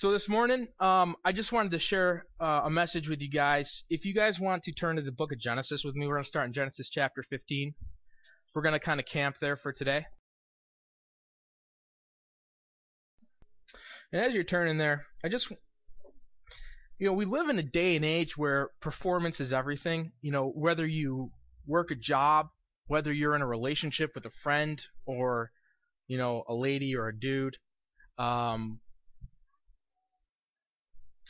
So this morning, um, I just wanted to share uh, a message with you guys. If you guys want to turn to the book of Genesis with me, we're going to start in Genesis chapter 15. We're going to kind of camp there for today. And as you're turning there, I just, you know, we live in a day and age where performance is everything. You know, whether you work a job, whether you're in a relationship with a friend or, you know, a lady or a dude, um,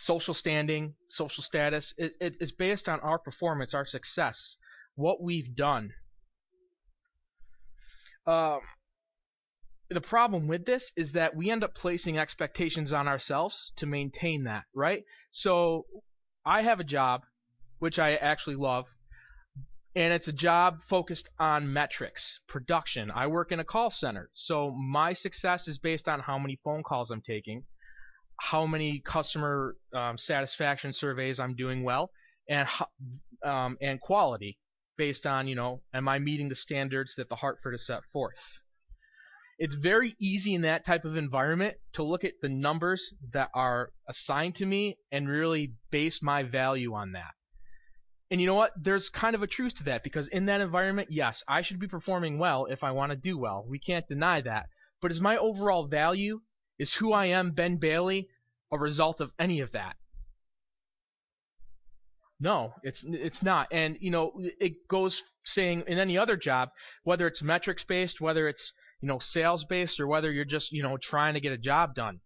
social standing, social status, it, it is based on our performance, our success, what we've done. Um, the problem with this is that we end up placing expectations on ourselves to maintain that, right? So I have a job, which I actually love, and it's a job focused on metrics, production. I work in a call center, so my success is based on how many phone calls I'm taking, how many customer um, satisfaction surveys I'm doing well, and um, and quality based on you know am I meeting the standards that the Hartford has set forth. It's very easy in that type of environment to look at the numbers that are assigned to me and really base my value on that. And you know what? There's kind of a truth to that because in that environment, yes, I should be performing well if I want to do well. We can't deny that. But is my overall value, is who I am, Ben Bailey, a result of any of that? No, it's it's not. And you know, it goes saying in any other job, whether it's metrics based, whether it's you know, sales based or whether you're just, you know, trying to get a job done.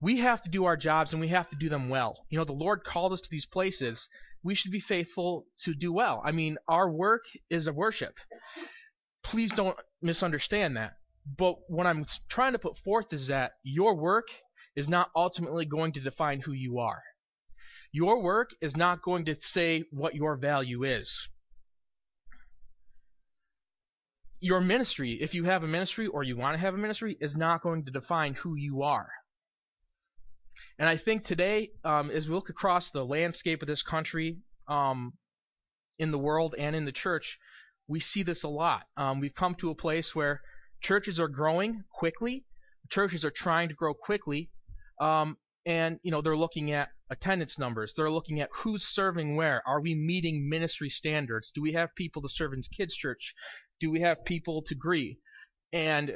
We have to do our jobs and we have to do them well. You know, the Lord called us to these places. We should be faithful to do well. I mean, our work is a worship. Please don't misunderstand that. But what I'm trying to put forth is that your work is not ultimately going to define who you are. Your work is not going to say what your value is your ministry, if you have a ministry or you want to have a ministry, is not going to define who you are. And I think today, um, as we look across the landscape of this country, um, in the world and in the church, we see this a lot. Um, we've come to a place where churches are growing quickly, churches are trying to grow quickly, um, and you know they're looking at attendance numbers. They're looking at who's serving where. Are we meeting ministry standards? Do we have people to serve in kids' church? do we have people to greet? And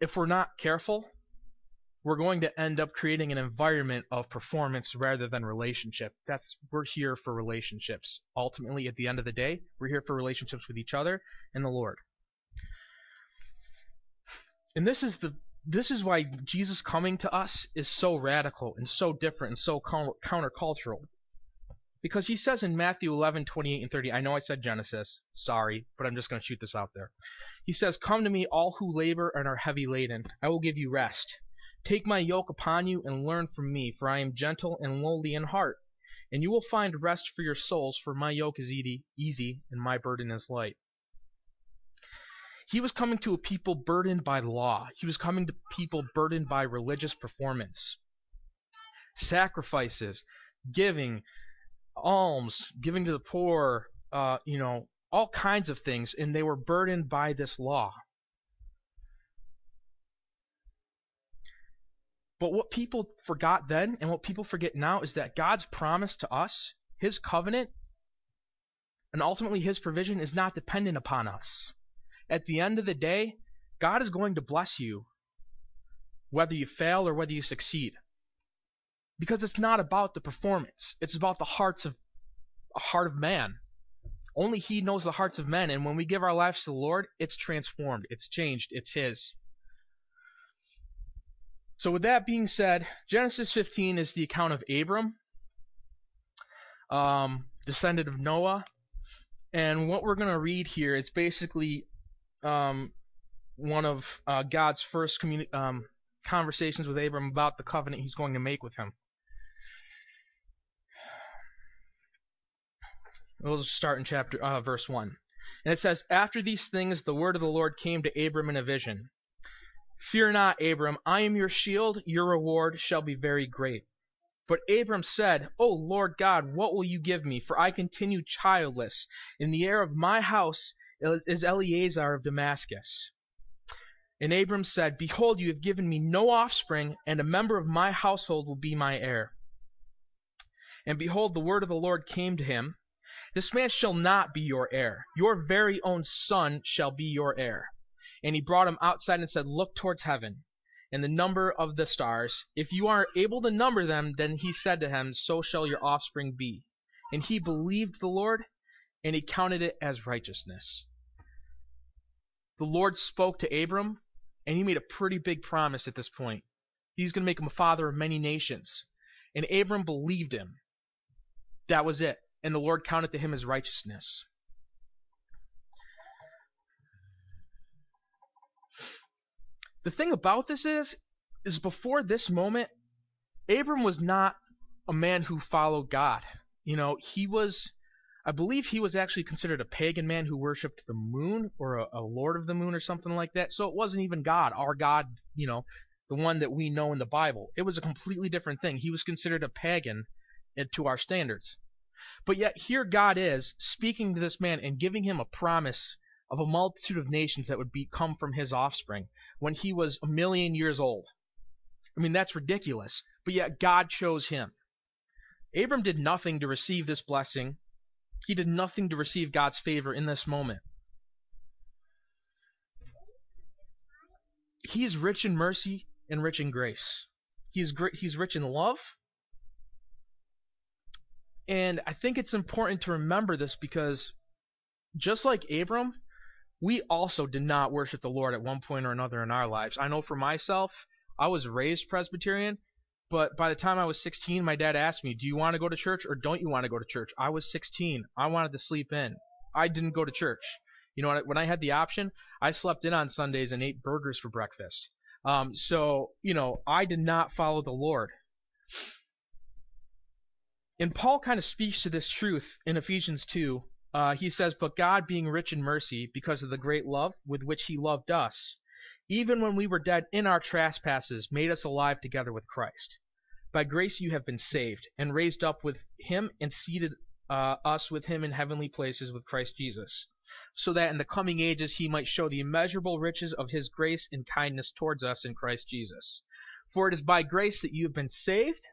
if we're not careful, we're going to end up creating an environment of performance rather than relationship. That's we're here for relationships. Ultimately, at the end of the day, we're here for relationships with each other and the Lord. And this is the this is why Jesus coming to us is so radical and so different and so countercultural. Because he says in Matthew 11, 28 and 30, I know I said Genesis, sorry, but I'm just going to shoot this out there. He says, Come to me, all who labor and are heavy laden, I will give you rest. Take my yoke upon you and learn from me, for I am gentle and lowly in heart, and you will find rest for your souls, for my yoke is easy and my burden is light. He was coming to a people burdened by law. He was coming to people burdened by religious performance, sacrifices, giving, alms, giving to the poor, uh, you know, all kinds of things, and they were burdened by this law. But what people forgot then and what people forget now is that God's promise to us, His covenant, and ultimately His provision is not dependent upon us. At the end of the day, God is going to bless you, whether you fail or whether you succeed because it's not about the performance. It's about the hearts of a heart of man. Only he knows the hearts of men, and when we give our lives to the Lord, it's transformed, it's changed, it's his. So with that being said, Genesis 15 is the account of Abram, um, descendant of Noah, and what we're going to read here is basically um, one of uh, God's first communi- um, conversations with Abram about the covenant he's going to make with him. We'll start in chapter uh, verse one, and it says, "After these things, the word of the Lord came to Abram in a vision. Fear not, Abram. I am your shield. Your reward shall be very great." But Abram said, O Lord God, what will you give me? For I continue childless, and the heir of my house is Eliezer of Damascus. And Abram said, Behold, you have given me no offspring, and a member of my household will be my heir. And behold, the word of the Lord came to him This man shall not be your heir. Your very own son shall be your heir. And he brought him outside and said, Look towards heaven, and the number of the stars. If you are able to number them, then he said to him, So shall your offspring be. And he believed the Lord, and he counted it as righteousness. The Lord spoke to Abram, and he made a pretty big promise at this point. He's going to make him a father of many nations. And Abram believed him. That was it. And the Lord counted to him as righteousness. The thing about this is, is before this moment, Abram was not a man who followed God. You know, he was, I believe he was actually considered a pagan man who worshipped the moon or a, a lord of the moon or something like that. So it wasn't even God, our God, you know, the one that we know in the Bible. It was a completely different thing. He was considered a pagan eh, to our standards. But yet here God is speaking to this man and giving him a promise of a multitude of nations that would be come from his offspring when he was a million years old. I mean that's ridiculous. But yet God chose him. Abram did nothing to receive this blessing. He did nothing to receive God's favor in this moment. He is rich in mercy and rich in grace. He is great, he's rich in love and I think it's important to remember this because just like Abram, we also did not worship the Lord at one point or another in our lives. I know for myself, I was raised Presbyterian, but by the time I was 16, my dad asked me, Do you want to go to church or don't you want to go to church? I was 16. I wanted to sleep in. I didn't go to church. You know, when I had the option, I slept in on Sundays and ate burgers for breakfast. Um, so, you know, I did not follow the Lord. And Paul kind of speaks to this truth in Ephesians 2. Uh, he says, But God, being rich in mercy, because of the great love with which he loved us, even when we were dead in our trespasses, made us alive together with Christ. By grace you have been saved, and raised up with him, and seated uh, us with him in heavenly places with Christ Jesus, so that in the coming ages he might show the immeasurable riches of his grace and kindness towards us in Christ Jesus. For it is by grace that you have been saved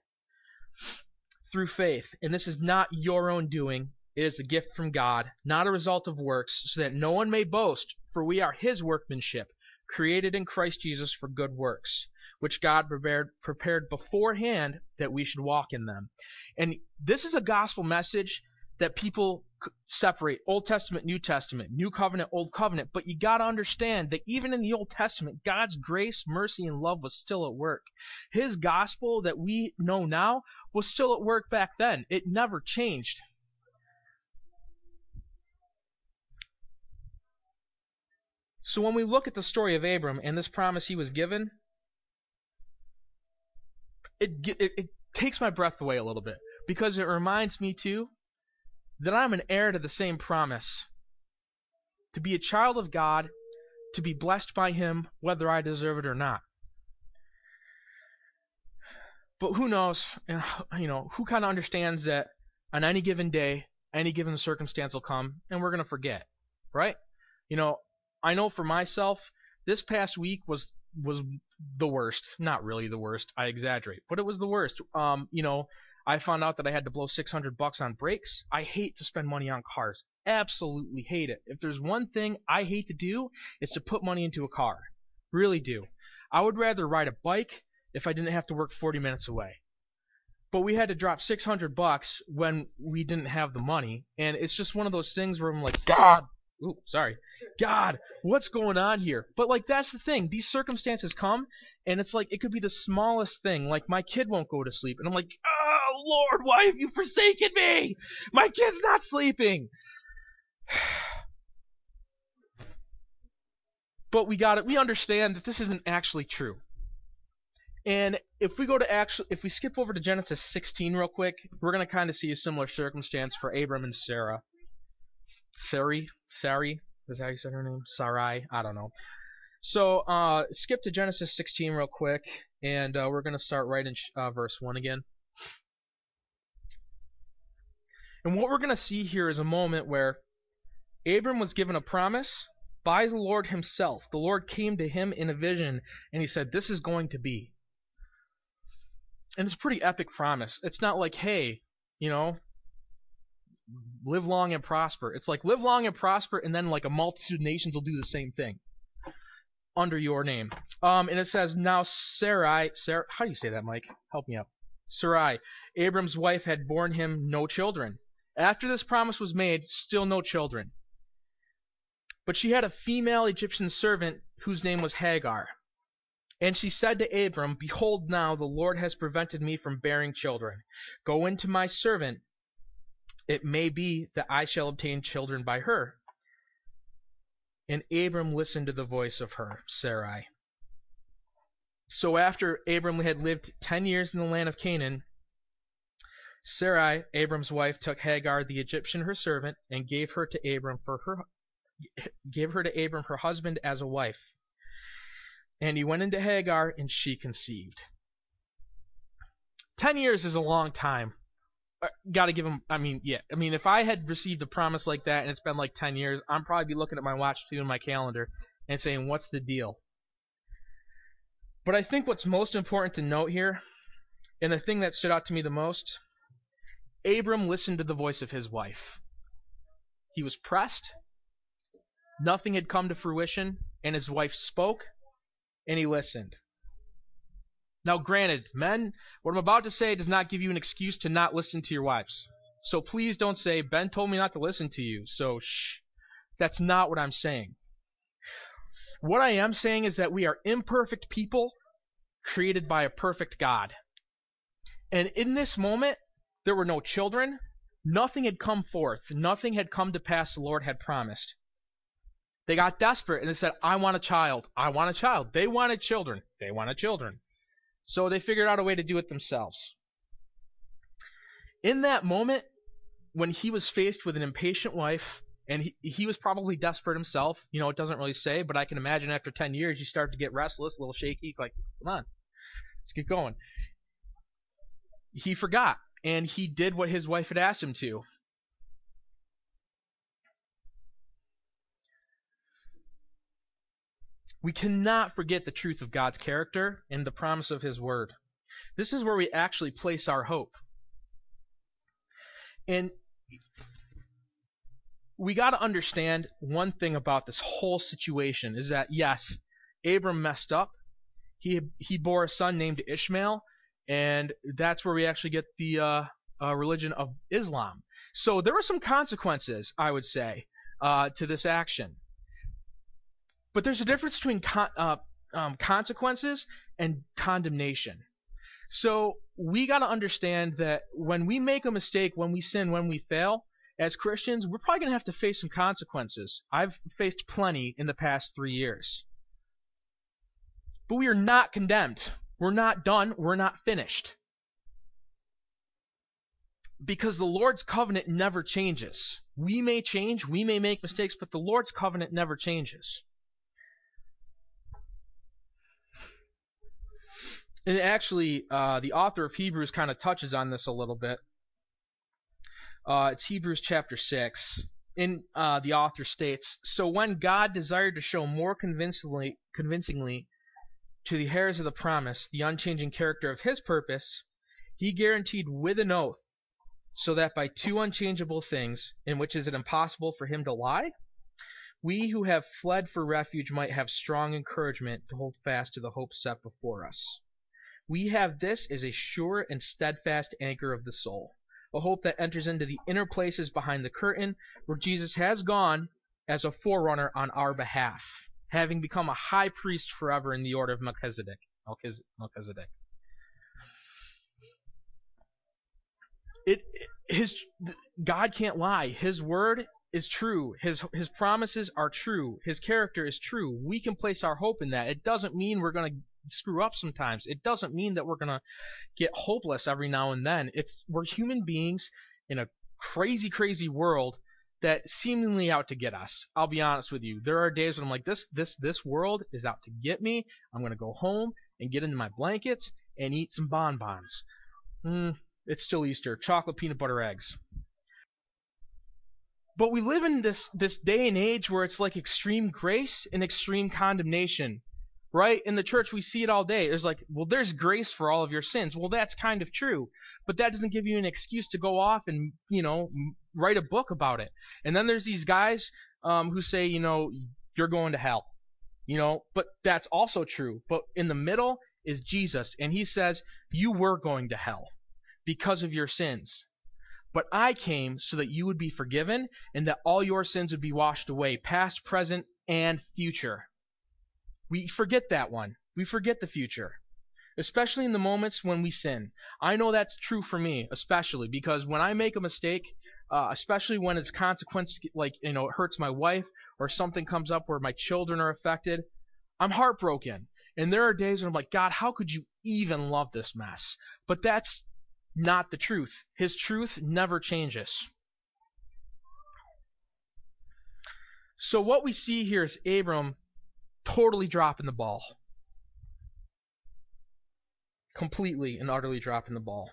through faith, and this is not your own doing. It is a gift from God, not a result of works, so that no one may boast, for we are his workmanship, created in Christ Jesus for good works, which God prepared, prepared beforehand that we should walk in them. And this is a gospel message that people separate Old Testament, New Testament, New Covenant, Old Covenant, but you got to understand that even in the Old Testament, God's grace, mercy, and love was still at work. His gospel that we know now was still at work back then. It never changed. So when we look at the story of Abram and this promise he was given, it, it, it takes my breath away a little bit because it reminds me too that I'm an heir to the same promise. To be a child of God, to be blessed by Him, whether I deserve it or not. But who knows? You know, who kind of understands that on any given day, any given circumstance will come, and we're gonna forget, right? You know, I know for myself, this past week was was the worst. Not really the worst. I exaggerate, but it was the worst. Um, you know, I found out that I had to blow 600 bucks on brakes. I hate to spend money on cars. Absolutely hate it. If there's one thing I hate to do, it's to put money into a car. Really do. I would rather ride a bike if I didn't have to work 40 minutes away. But we had to drop 600 bucks when we didn't have the money, and it's just one of those things where I'm like, God, ooh, sorry, God, what's going on here? But like that's the thing. These circumstances come, and it's like it could be the smallest thing. Like my kid won't go to sleep, and I'm like, "Oh, Lord, why have you forsaken me? My kid's not sleeping. but we got it. We understand that this isn't actually true. And if we go to actually, if we skip over to Genesis 16 real quick, we're gonna kind of see a similar circumstance for Abram and Sarah. Sari, Sari, is how you said her name? Sarai, I don't know. So uh, skip to Genesis 16 real quick, and uh, we're gonna start right in uh, verse one again. And what we're going to see here is a moment where Abram was given a promise, by the Lord himself. The Lord came to him in a vision and he said, This is going to be. And it's a pretty epic promise. It's not like, hey, you know, live long and prosper. It's like live long and prosper, and then like a multitude of nations will do the same thing under your name. Um, and it says now Sarai, Sarah, how do you say that, Mike? Help me out. Sarai, Abram's wife, had borne him no children. After this promise was made, still no children. But she had a female Egyptian servant whose name was Hagar. And she said to Abram, Behold, now the Lord has prevented me from bearing children. Go in to my servant. It may be that I shall obtain children by her. And Abram listened to the voice of her, Sarai. So after Abram had lived ten years in the land of Canaan, Sarai, Abram's wife, took Hagar the Egyptian her servant, and gave her to Abram for her gave her to Abram her husband as a wife. And he went into Hagar, and she conceived. Ten years is a long time. Uh, Got to give him. I mean, yeah. I mean, if I had received a promise like that and it's been like ten years, I'm probably be looking at my watch, feeling my calendar, and saying, "What's the deal?" But I think what's most important to note here, and the thing that stood out to me the most, Abram listened to the voice of his wife. He was pressed. Nothing had come to fruition, and his wife spoke, and he listened. Now, granted, men, what I'm about to say does not give you an excuse to not listen to your wives. So please don't say, Ben told me not to listen to you, so shh. That's not what I'm saying. What I am saying is that we are imperfect people created by a perfect God. And in this moment, there were no children. Nothing had come forth. Nothing had come to pass the Lord had promised. They got desperate and they said, I want a child. I want a child. They wanted children. They wanted children. So they figured out a way to do it themselves. In that moment, when he was faced with an impatient wife, and he, he was probably desperate himself, you know, it doesn't really say, but I can imagine after 10 years you start to get restless, a little shaky, like, come on, let's get going. He forgot, and he did what his wife had asked him to. We cannot forget the truth of God's character and the promise of His Word. This is where we actually place our hope. And we got to understand one thing about this whole situation is that yes, Abram messed up. He he bore a son named Ishmael, and that's where we actually get the uh, uh, religion of Islam. So there were some consequences, I would say, uh, to this action. But there's a difference between con- uh, um, consequences and condemnation. So we got to understand that when we make a mistake, when we sin, when we fail, as Christians, we're probably going to have to face some consequences. I've faced plenty in the past three years. But we are not condemned. We're not done. We're not finished. Because the Lord's covenant never changes. We may change, we may make mistakes, but the Lord's covenant never changes. And actually, uh, the author of Hebrews kind of touches on this a little bit. Uh, it's Hebrews chapter 6. And uh, the author states, So when God desired to show more convincingly, convincingly to the heirs of the promise the unchanging character of his purpose, he guaranteed with an oath, so that by two unchangeable things, in which is it impossible for him to lie, we who have fled for refuge might have strong encouragement to hold fast to the hope set before us. We have this as a sure and steadfast anchor of the soul, a hope that enters into the inner places behind the curtain, where Jesus has gone as a forerunner on our behalf, having become a high priest forever in the order of Melchizedek. Melchizedek. It his God can't lie. His word is true. His his promises are true. His character is true. We can place our hope in that. It doesn't mean we're going to screw up sometimes. It doesn't mean that we're gonna get hopeless every now and then. It's we're human beings in a crazy, crazy world that seemingly out to get us. I'll be honest with you. There are days when I'm like, this, this, this world is out to get me. I'm gonna go home and get into my blankets and eat some bonbons. Mm, it's still Easter. Chocolate peanut butter eggs. But we live in this this day and age where it's like extreme grace and extreme condemnation. Right? In the church we see it all day. There's like, well, there's grace for all of your sins. Well, that's kind of true. But that doesn't give you an excuse to go off and, you know, write a book about it. And then there's these guys um, who say, you know, you're going to hell. You know, but that's also true. But in the middle is Jesus, and he says, You were going to hell because of your sins. But I came so that you would be forgiven and that all your sins would be washed away, past, present, and future. We forget that one. We forget the future, especially in the moments when we sin. I know that's true for me, especially because when I make a mistake, uh, especially when it's consequence like you know it hurts my wife or something comes up where my children are affected, I'm heartbroken. And there are days when I'm like, God, how could you even love this mess? But that's not the truth. His truth never changes. So what we see here is Abram totally dropping the ball. Completely and utterly dropping the ball.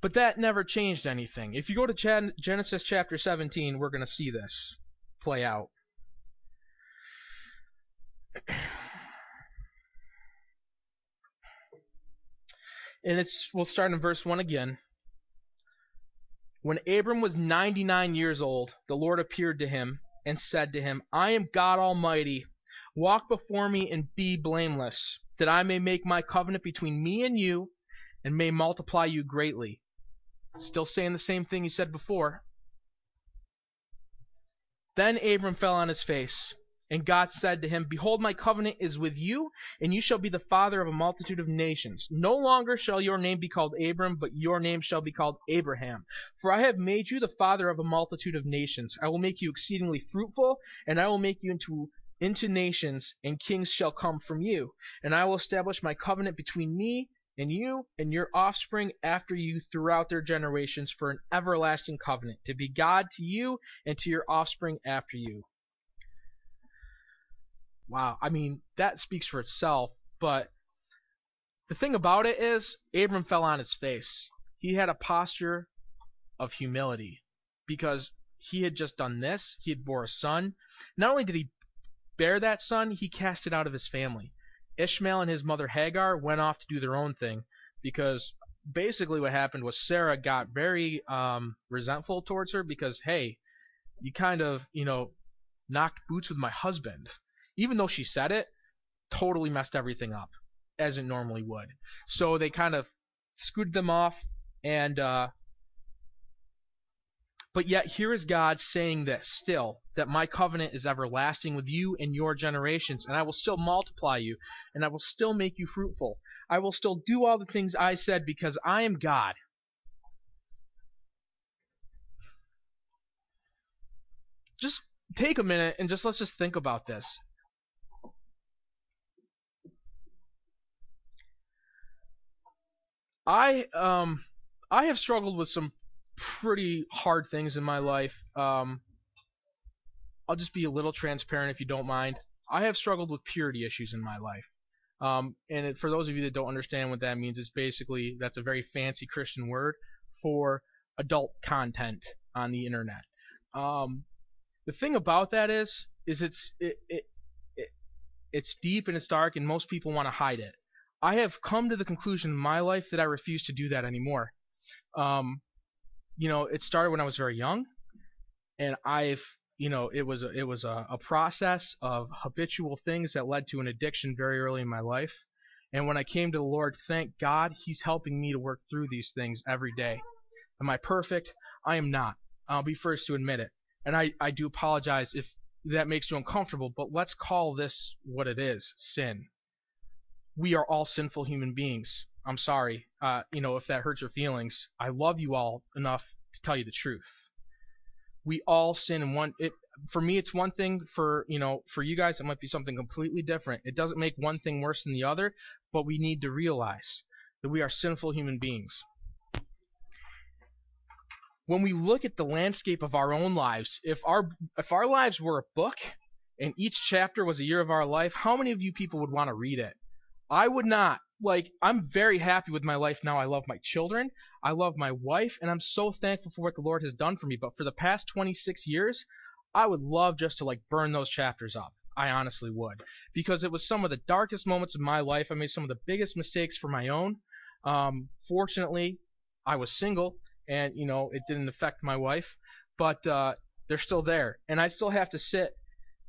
But that never changed anything. If you go to Genesis chapter 17, we're going to see this play out. And it's we'll start in verse 1 again. When Abram was 99 years old, the Lord appeared to him and said to him, I am God Almighty. Walk before me and be blameless, that I may make my covenant between me and you and may multiply you greatly. Still saying the same thing he said before. Then Abram fell on his face and God said to him, Behold, my covenant is with you, and you shall be the father of a multitude of nations. No longer shall your name be called Abram, but your name shall be called Abraham. For I have made you the father of a multitude of nations. I will make you exceedingly fruitful, and I will make you into into nations, and kings shall come from you. And I will establish my covenant between me and you and your offspring after you throughout their generations for an everlasting covenant, to be God to you and to your offspring after you. Wow, I mean, that speaks for itself, but the thing about it is, Abram fell on his face. He had a posture of humility because he had just done this. He had bore a son. Not only did he bear that son, he cast it out of his family. Ishmael and his mother Hagar went off to do their own thing because basically what happened was Sarah got very um, resentful towards her because hey, you kind of you know knocked boots with my husband even though she said it, totally messed everything up as it normally would. So they kind of screwed them off and uh, but yet here is God saying this still that my covenant is everlasting with you and your generations and I will still multiply you and I will still make you fruitful. I will still do all the things I said because I am God. Just take a minute and just let's just think about this. I um I have struggled with some pretty hard things in my life. Um, I'll just be a little transparent if you don't mind. I have struggled with purity issues in my life. Um, and it, for those of you that don't understand what that means, it's basically that's a very fancy Christian word for adult content on the internet. Um, the thing about that is, is it's it, it, it it's deep and it's dark, and most people want to hide it. I have come to the conclusion in my life that I refuse to do that anymore. Um, you know, it started when I was very young, and I've, you know, it was a, it was a, a process of habitual things that led to an addiction very early in my life. And when I came to the Lord, thank God, He's helping me to work through these things every day. Am I perfect? I am not. I'll be first to admit it. And I, I do apologize if that makes you uncomfortable, but let's call this what it is sin we are all sinful human beings. I'm sorry, uh, you know, if that hurts your feelings. I love you all enough to tell you the truth. We all sin in one. It for me, it's one thing. For you know, for you guys, it might be something completely different. It doesn't make one thing worse than the other, but we need to realize that we are sinful human beings. When we look at the landscape of our own lives, if our if our lives were a book and each chapter was a year of our life, how many of you people would want to read it? I would not like I'm very happy with my life now. I love my children, I love my wife, and I'm so thankful for what the Lord has done for me. But for the past 26 years, I would love just to like burn those chapters up. I honestly would, because it was some of the darkest moments of my life. I made some of the biggest mistakes for my own. Um, fortunately, I was single, and you know it didn't affect my wife, but uh, they're still there, and I still have to sit.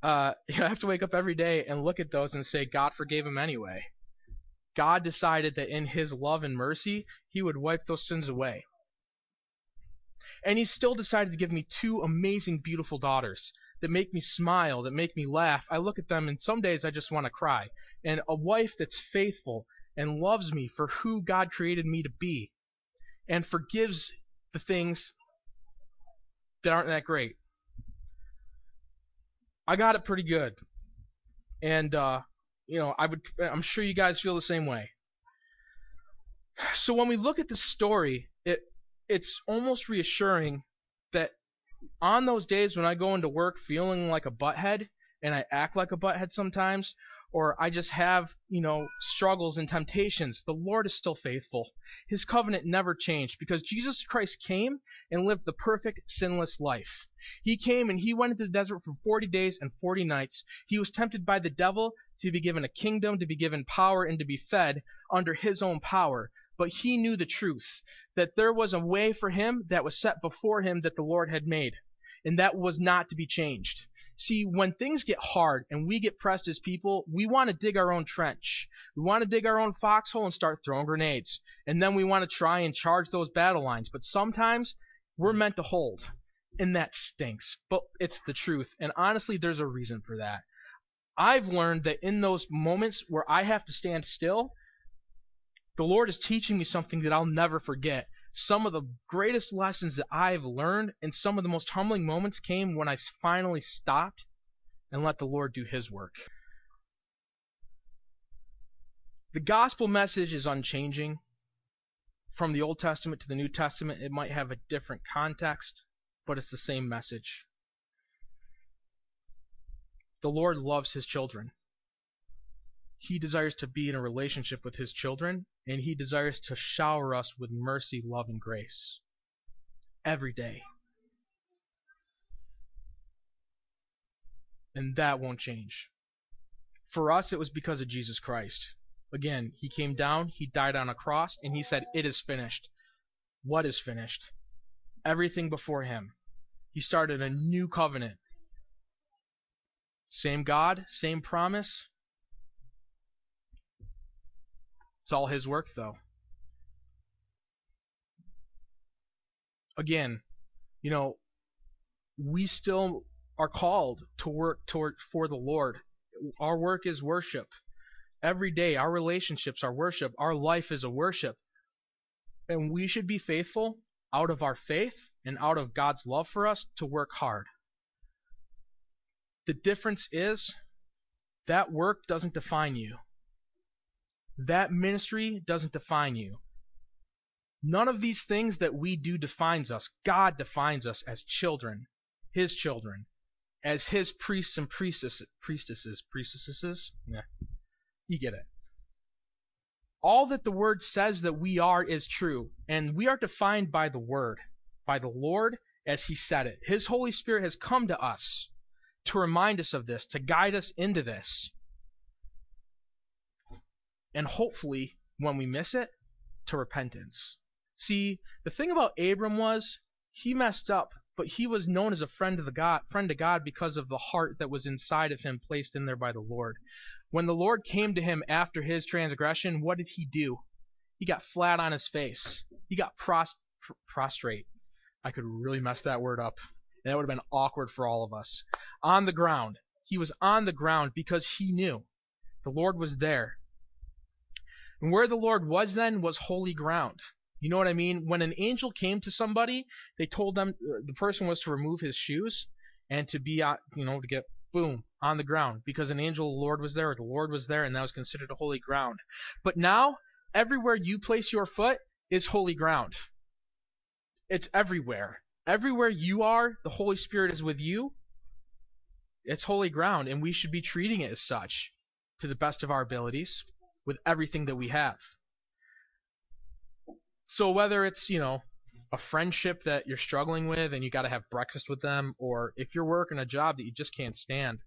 Uh, I have to wake up every day and look at those and say God forgave him anyway. God decided that in His love and mercy, He would wipe those sins away. And He still decided to give me two amazing, beautiful daughters that make me smile, that make me laugh. I look at them, and some days I just want to cry. And a wife that's faithful and loves me for who God created me to be, and forgives the things that aren't that great. I got it pretty good. And uh, you know, I would I'm sure you guys feel the same way. So when we look at the story, it it's almost reassuring that on those days when I go into work feeling like a butthead and I act like a butthead sometimes, or I just have, you know, struggles and temptations, the Lord is still faithful. His covenant never changed because Jesus Christ came and lived the perfect, sinless life. He came and he went into the desert for 40 days and 40 nights. He was tempted by the devil to be given a kingdom, to be given power, and to be fed under his own power. But he knew the truth, that there was a way for him that was set before him that the Lord had made, and that was not to be changed. See, when things get hard and we get pressed as people, we want to dig our own trench. We want to dig our own foxhole and start throwing grenades. And then we want to try and charge those battle lines. But sometimes we're meant to hold. And that stinks. But it's the truth. And honestly, there's a reason for that. I've learned that in those moments where I have to stand still, the Lord is teaching me something that I'll never forget. Some of the greatest lessons that I've learned and some of the most humbling moments came when I finally stopped and let the Lord do His work. The gospel message is unchanging. From the Old Testament to the New Testament, it might have a different context, but it's the same message. The Lord loves his children. He desires to be in a relationship with his children, and he desires to shower us with mercy, love, and grace every day. And that won't change. For us, it was because of Jesus Christ. Again, he came down, he died on a cross, and he said, It is finished. What is finished? Everything before him. He started a new covenant same God, same promise. It's all His work, though. Again, you know, we still are called to work toward for the Lord. Our work is worship. Every day, our relationships are worship. Our life is a worship. And we should be faithful out of our faith and out of God's love for us to work hard. The difference is that work doesn't define you. That ministry doesn't define you. None of these things that we do defines us. God defines us as children, His children, as His priests and priestesses. Priestesses, priestesses. Yeah, you get it. All that the Word says that we are is true, and we are defined by the Word, by the Lord as He said it. His Holy Spirit has come to us to remind us of this, to guide us into this. And hopefully, when we miss it, to repentance. See, the thing about Abram was he messed up, but he was known as a friend of the God, friend to God because of the heart that was inside of him, placed in there by the Lord. When the Lord came to him after his transgression, what did he do? He got flat on his face. He got pr- prostrate. I could really mess that word up. And that would have been awkward for all of us. On the ground. He was on the ground because he knew the Lord was there. And where the Lord was then was holy ground. You know what I mean? When an angel came to somebody, they told them uh, the person was to remove his shoes and to be, you know, to get boom on the ground because an angel of the Lord was there, the Lord was there, and that was considered a holy ground. But now, everywhere you place your foot is holy ground. It's everywhere everywhere you are, the Holy Spirit is with you. It's holy ground, and we should be treating it as such to the best of our abilities. with everything that we have. So whether it's, you know, a friendship that you're struggling with and you got to have breakfast with them or if you're working a job that you just can't stand,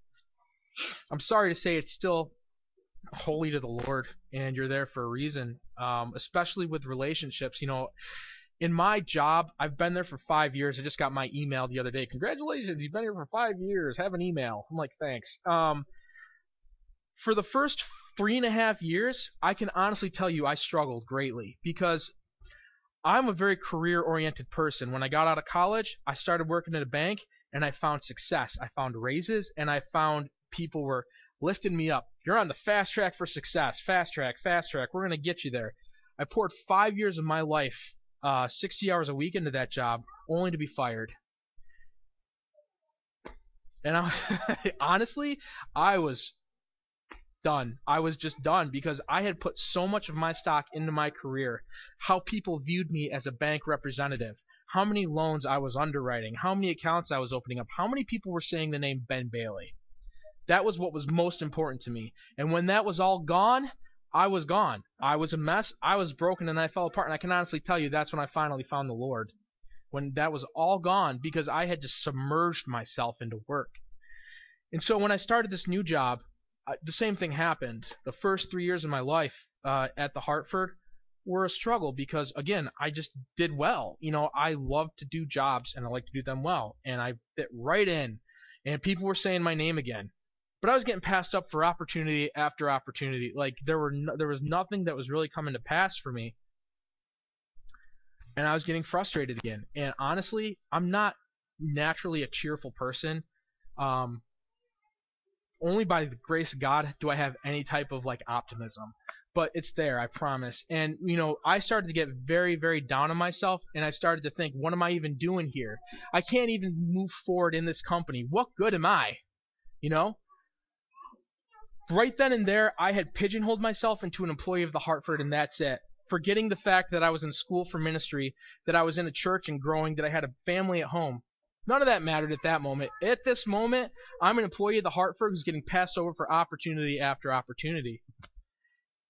I'm sorry to say it's still holy to the Lord and you're there for a reason. Um, especially with relationships, you know, in my job, I've been there for five years. I just got my email the other day. Congratulations, you've been here for five years. Have an email. I'm like, thanks. Um, for the first three and a half years, I can honestly tell you I struggled greatly because I'm a very career oriented person. When I got out of college, I started working at a bank and I found success. I found raises and I found people were lifting me up. You're on the fast track for success. Fast track, fast track. We're going to get you there. I poured five years of my life, uh, 60 hours a week into that job, only to be fired. And I was, honestly, I was done. I was just done because I had put so much of my stock into my career, how people viewed me as a bank representative, how many loans I was underwriting, how many accounts I was opening up, how many people were saying the name Ben Bailey. That was what was most important to me. And when that was all gone, I was gone. I was a mess. I was broken and I fell apart. And I can honestly tell you that's when I finally found the Lord. When that was all gone because I had just submerged myself into work. And so when I started this new job, the same thing happened. The first three years of my life uh, at the Hartford were a struggle because again, I just did well. You know, I love to do jobs and I like to do them well, and I fit right in. And people were saying my name again, but I was getting passed up for opportunity after opportunity. Like there were no, there was nothing that was really coming to pass for me, and I was getting frustrated again. And honestly, I'm not naturally a cheerful person. Um, only by the grace of God do I have any type of like optimism. But it's there, I promise. And you know, I started to get very, very down on myself, and I started to think, what am I even doing here? I can't even move forward in this company. What good am I? You know. Right then and there, I had pigeonholed myself into an employee of the Hartford, and that's it. Forgetting the fact that I was in school for ministry, that I was in a church and growing, that I had a family at home. None of that mattered at that moment. At this moment, I'm an employee of the Hartford who's getting passed over for opportunity after opportunity.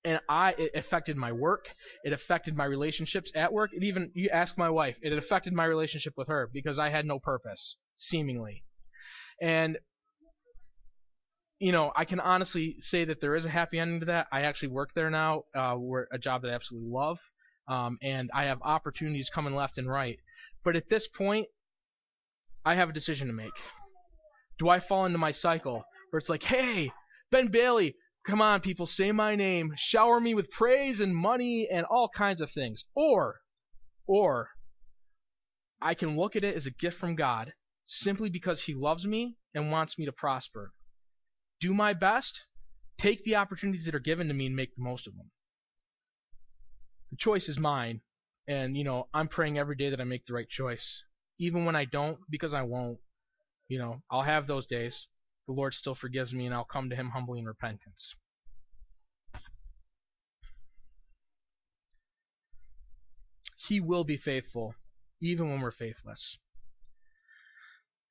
And I it affected my work, it affected my relationships at work. It even you ask my wife, it affected my relationship with her because I had no purpose, seemingly. And you know, I can honestly say that there is a happy ending to that. I actually work there now, uh, where a job that I absolutely love, um, and I have opportunities coming left and right. But at this point, I have a decision to make. Do I fall into my cycle where it's like, hey, Ben Bailey, come on, people, say my name, shower me with praise and money and all kinds of things. Or, or, I can look at it as a gift from God simply because He loves me and wants me to prosper. Do my best, take the opportunities that are given to me and make the most of them. The choice is mine, and, you know, I'm praying every day that I make the right choice even when I don't, because I won't. You know, I'll have those days. The Lord still forgives me, and I'll come to Him humbly in repentance. He will be faithful, even when we're faithless.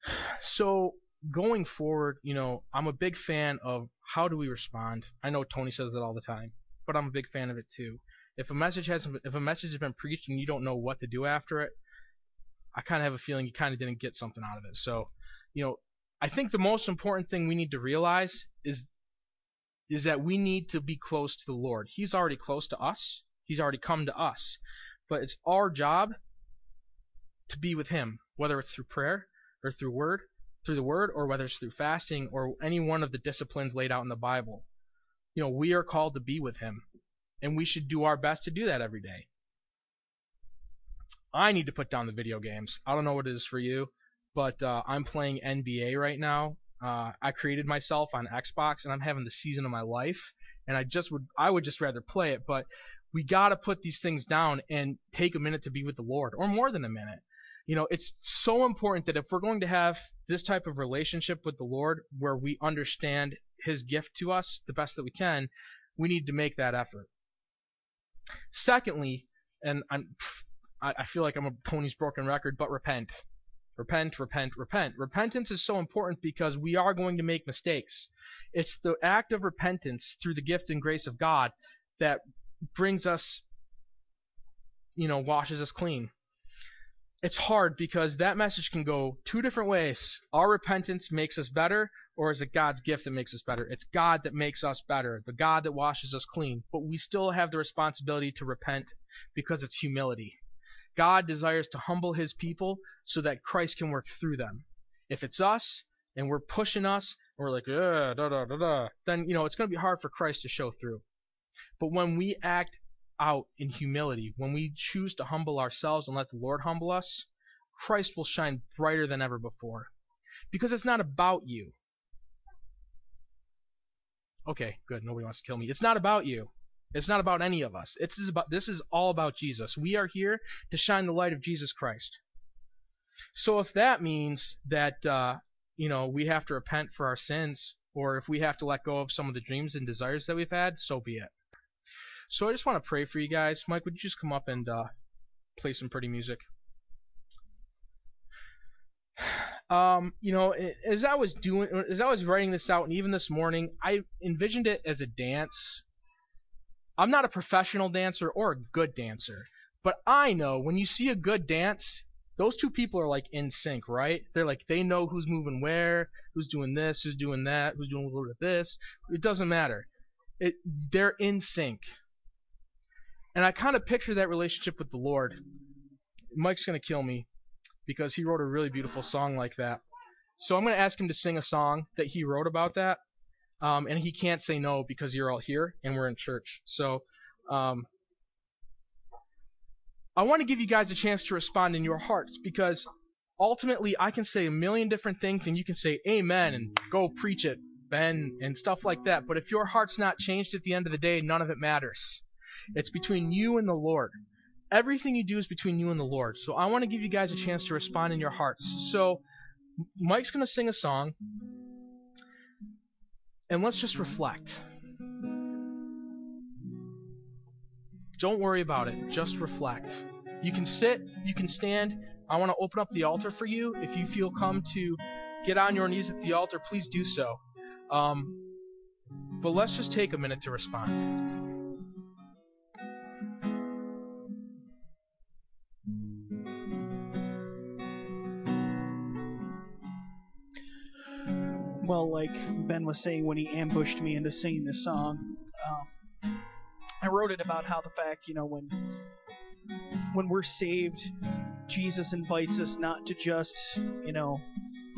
So, going forward, you know, I'm a big fan of how do we respond. I know Tony says that all the time, but I'm a big fan of it too. If a message has if a message has been preached and you don't know what to do after it, I kind of have a feeling you kind of didn't get something out of it. So, you know, I think the most important thing we need to realize is is that we need to be close to the Lord. He's already close to us. He's already come to us. But it's our job to be with him, whether it's through prayer or through word, through the word or whether it's through fasting or any one of the disciplines laid out in the Bible. You know, we are called to be with him, and we should do our best to do that every day. I need to put down the video games. I don't know what it is for you, but uh, I'm playing NBA right now. Uh, I created myself on Xbox, and I'm having the season of my life. And I just would, I would just rather play it. But we gotta put these things down and take a minute to be with the Lord, or more than a minute. You know, it's so important that if we're going to have this type of relationship with the Lord, where we understand His gift to us the best that we can, we need to make that effort. Secondly, and I'm I, feel like I'm a pony's broken record, but repent. Repent, repent, repent. Repentance is so important because we are going to make mistakes. It's the act of repentance through the gift and grace of God that brings us, you know, washes us clean. It's hard because that message can go two different ways. Our repentance makes us better, or is it God's gift that makes us better? It's God that makes us better, the God that washes us clean. But we still have the responsibility to repent because it's humility. God desires to humble his people so that Christ can work through them. If it's us and we're pushing us and we're like, da, da, da, da, then you know it's going to be hard for Christ to show through. But when we act out in humility, when we choose to humble ourselves and let the Lord humble us, Christ will shine brighter than ever before. Because it's not about you. Okay, good. Nobody wants to kill me. It's not about you. It's not about any of us. It's about this is all about Jesus. We are here to shine the light of Jesus Christ. So if that means that uh, you know we have to repent for our sins, or if we have to let go of some of the dreams and desires that we've had, so be it. So I just want to pray for you guys. Mike, would you just come up and uh, play some pretty music? Um, you know, as I was doing, as I was writing this out, and even this morning, I envisioned it as a dance. I'm not a professional dancer or a good dancer, but I know when you see a good dance, those two people are like in sync, right? They're like they know who's moving where, who's doing this, who's doing that, who's doing a little bit of this. It doesn't matter. It they're in sync. And I kind of picture that relationship with the Lord. Mike's gonna kill me because he wrote a really beautiful song like that. So I'm gonna ask him to sing a song that he wrote about that. Um, and he can't say no because you're all here and we're in church. So um, I want to give you guys a chance to respond in your hearts because ultimately I can say a million different things and you can say amen and go preach it, Ben, and stuff like that. But if your heart's not changed at the end of the day, none of it matters. It's between you and the Lord. Everything you do is between you and the Lord. So I want to give you guys a chance to respond in your hearts. So Mike's going to sing a song and let's just reflect. Don't worry about it. Just reflect. You can sit, you can stand. I want to open up the altar for you. If you feel come to get on your knees at the altar, please do so. Um, but let's just take a minute to respond. Well, like Ben was saying when he ambushed me into singing this song, um, I wrote it about how the fact, you know, when when we're saved, Jesus invites us not to just, you know,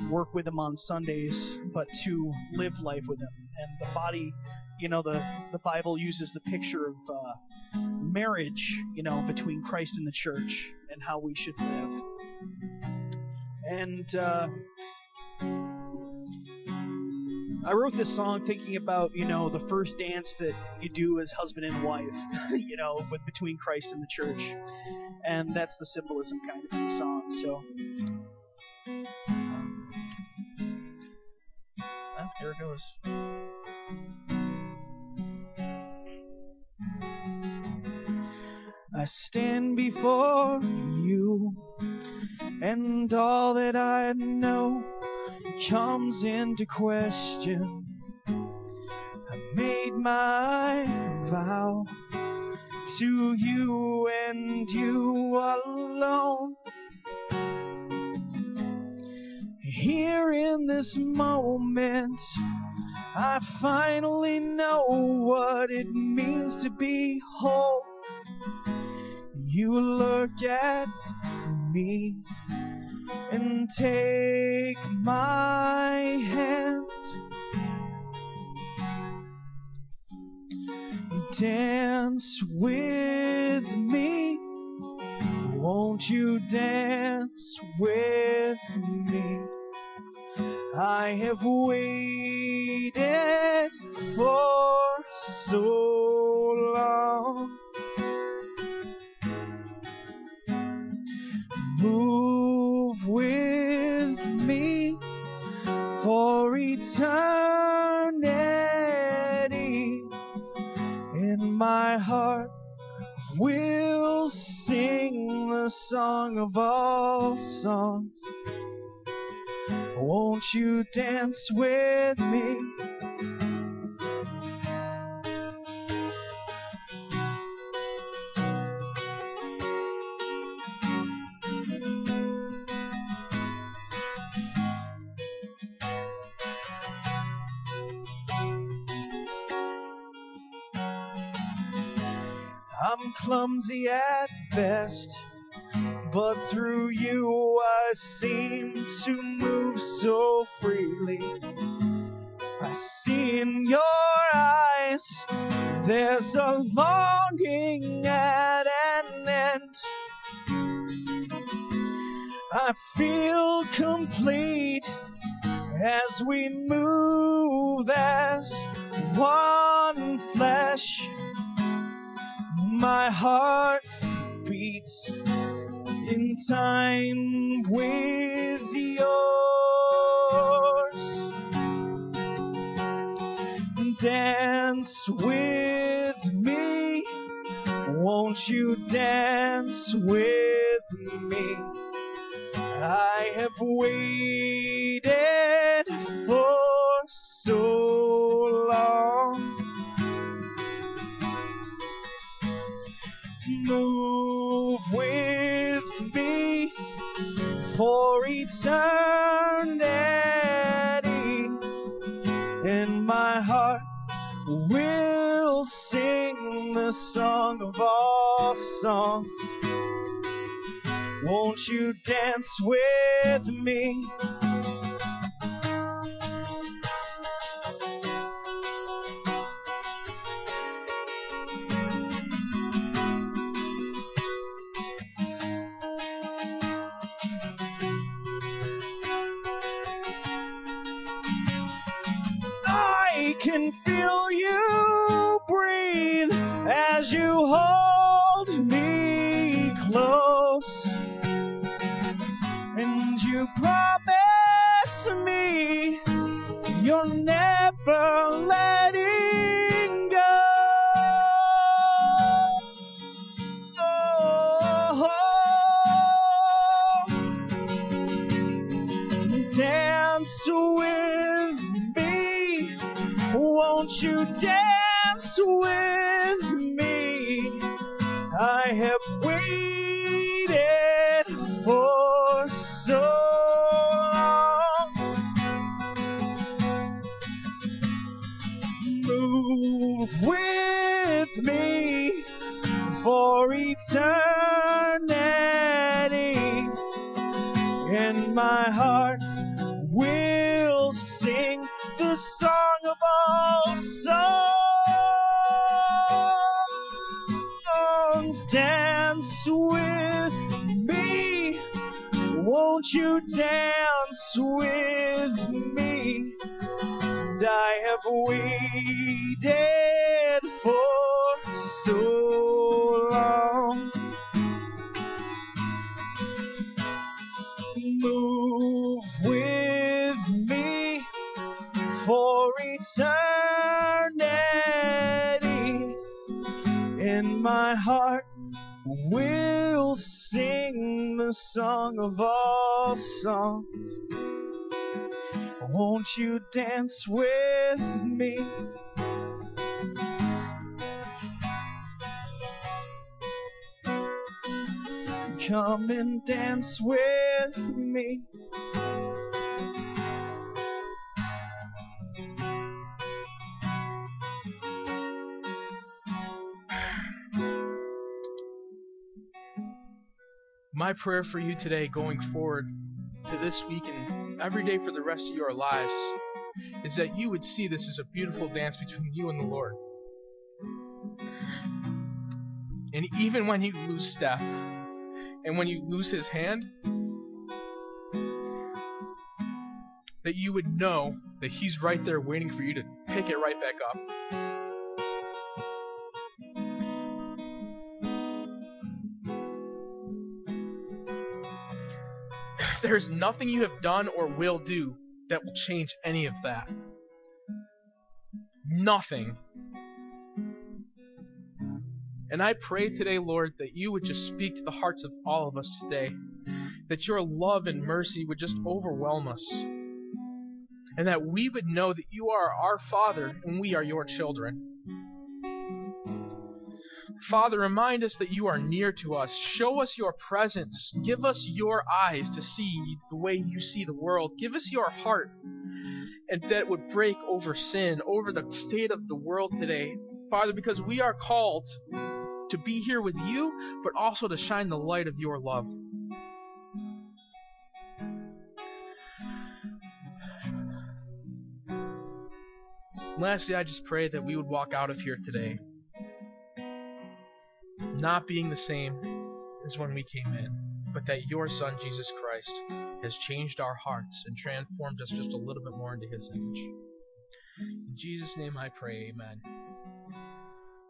work with him on Sundays, but to live life with him. And the body, you know, the the Bible uses the picture of uh, marriage, you know, between Christ and the church, and how we should live. And uh, I wrote this song thinking about, you know, the first dance that you do as husband and wife, you know, with between Christ and the church. And that's the symbolism kind of in the song. So well, there it goes. I stand before you and all that I know comes into question. I made my vow to you and you alone. Here in this moment, I finally know what it means to be whole. You look at me and take my hand. Dance with me. Won't you dance with me? I have waited dance with me. I'm clumsy as one flesh. My heart beats in time with yours. Dance with me, won't you dance with me? I have waited song of all songs. Won't you dance with me? I can feel you breathe as you hold dance with me? And I have waited for so long. Move with me for eternity, and my heart will sing the song of all songs. Won't you dance with me? Come and dance with me. My prayer for you today, going forward this week and every day for the rest of your lives, is that you would see this as a beautiful dance between you and the Lord. And even when you lose step, and when you lose his hand, that you would know that he's right there waiting for you to pick it right back up. There's nothing you have done or will do that will change any of that. Nothing. And I pray today, Lord, that you would just speak to the hearts of all of us today. That your love and mercy would just overwhelm us. And that we would know that you are our Father and we are your children. Father, remind us that you are near to us. Show us your presence. Give us your eyes to see the way you see the world. Give us your heart. And that would break over sin, over the state of the world today. Father, because we are called to be here with you, but also to shine the light of your love. Lastly, I just pray that we would walk out of here today not being the same as when we came in, but that your Son, Jesus Christ, has changed our hearts and transformed us just a little bit more into His image. In Jesus' name I pray, amen.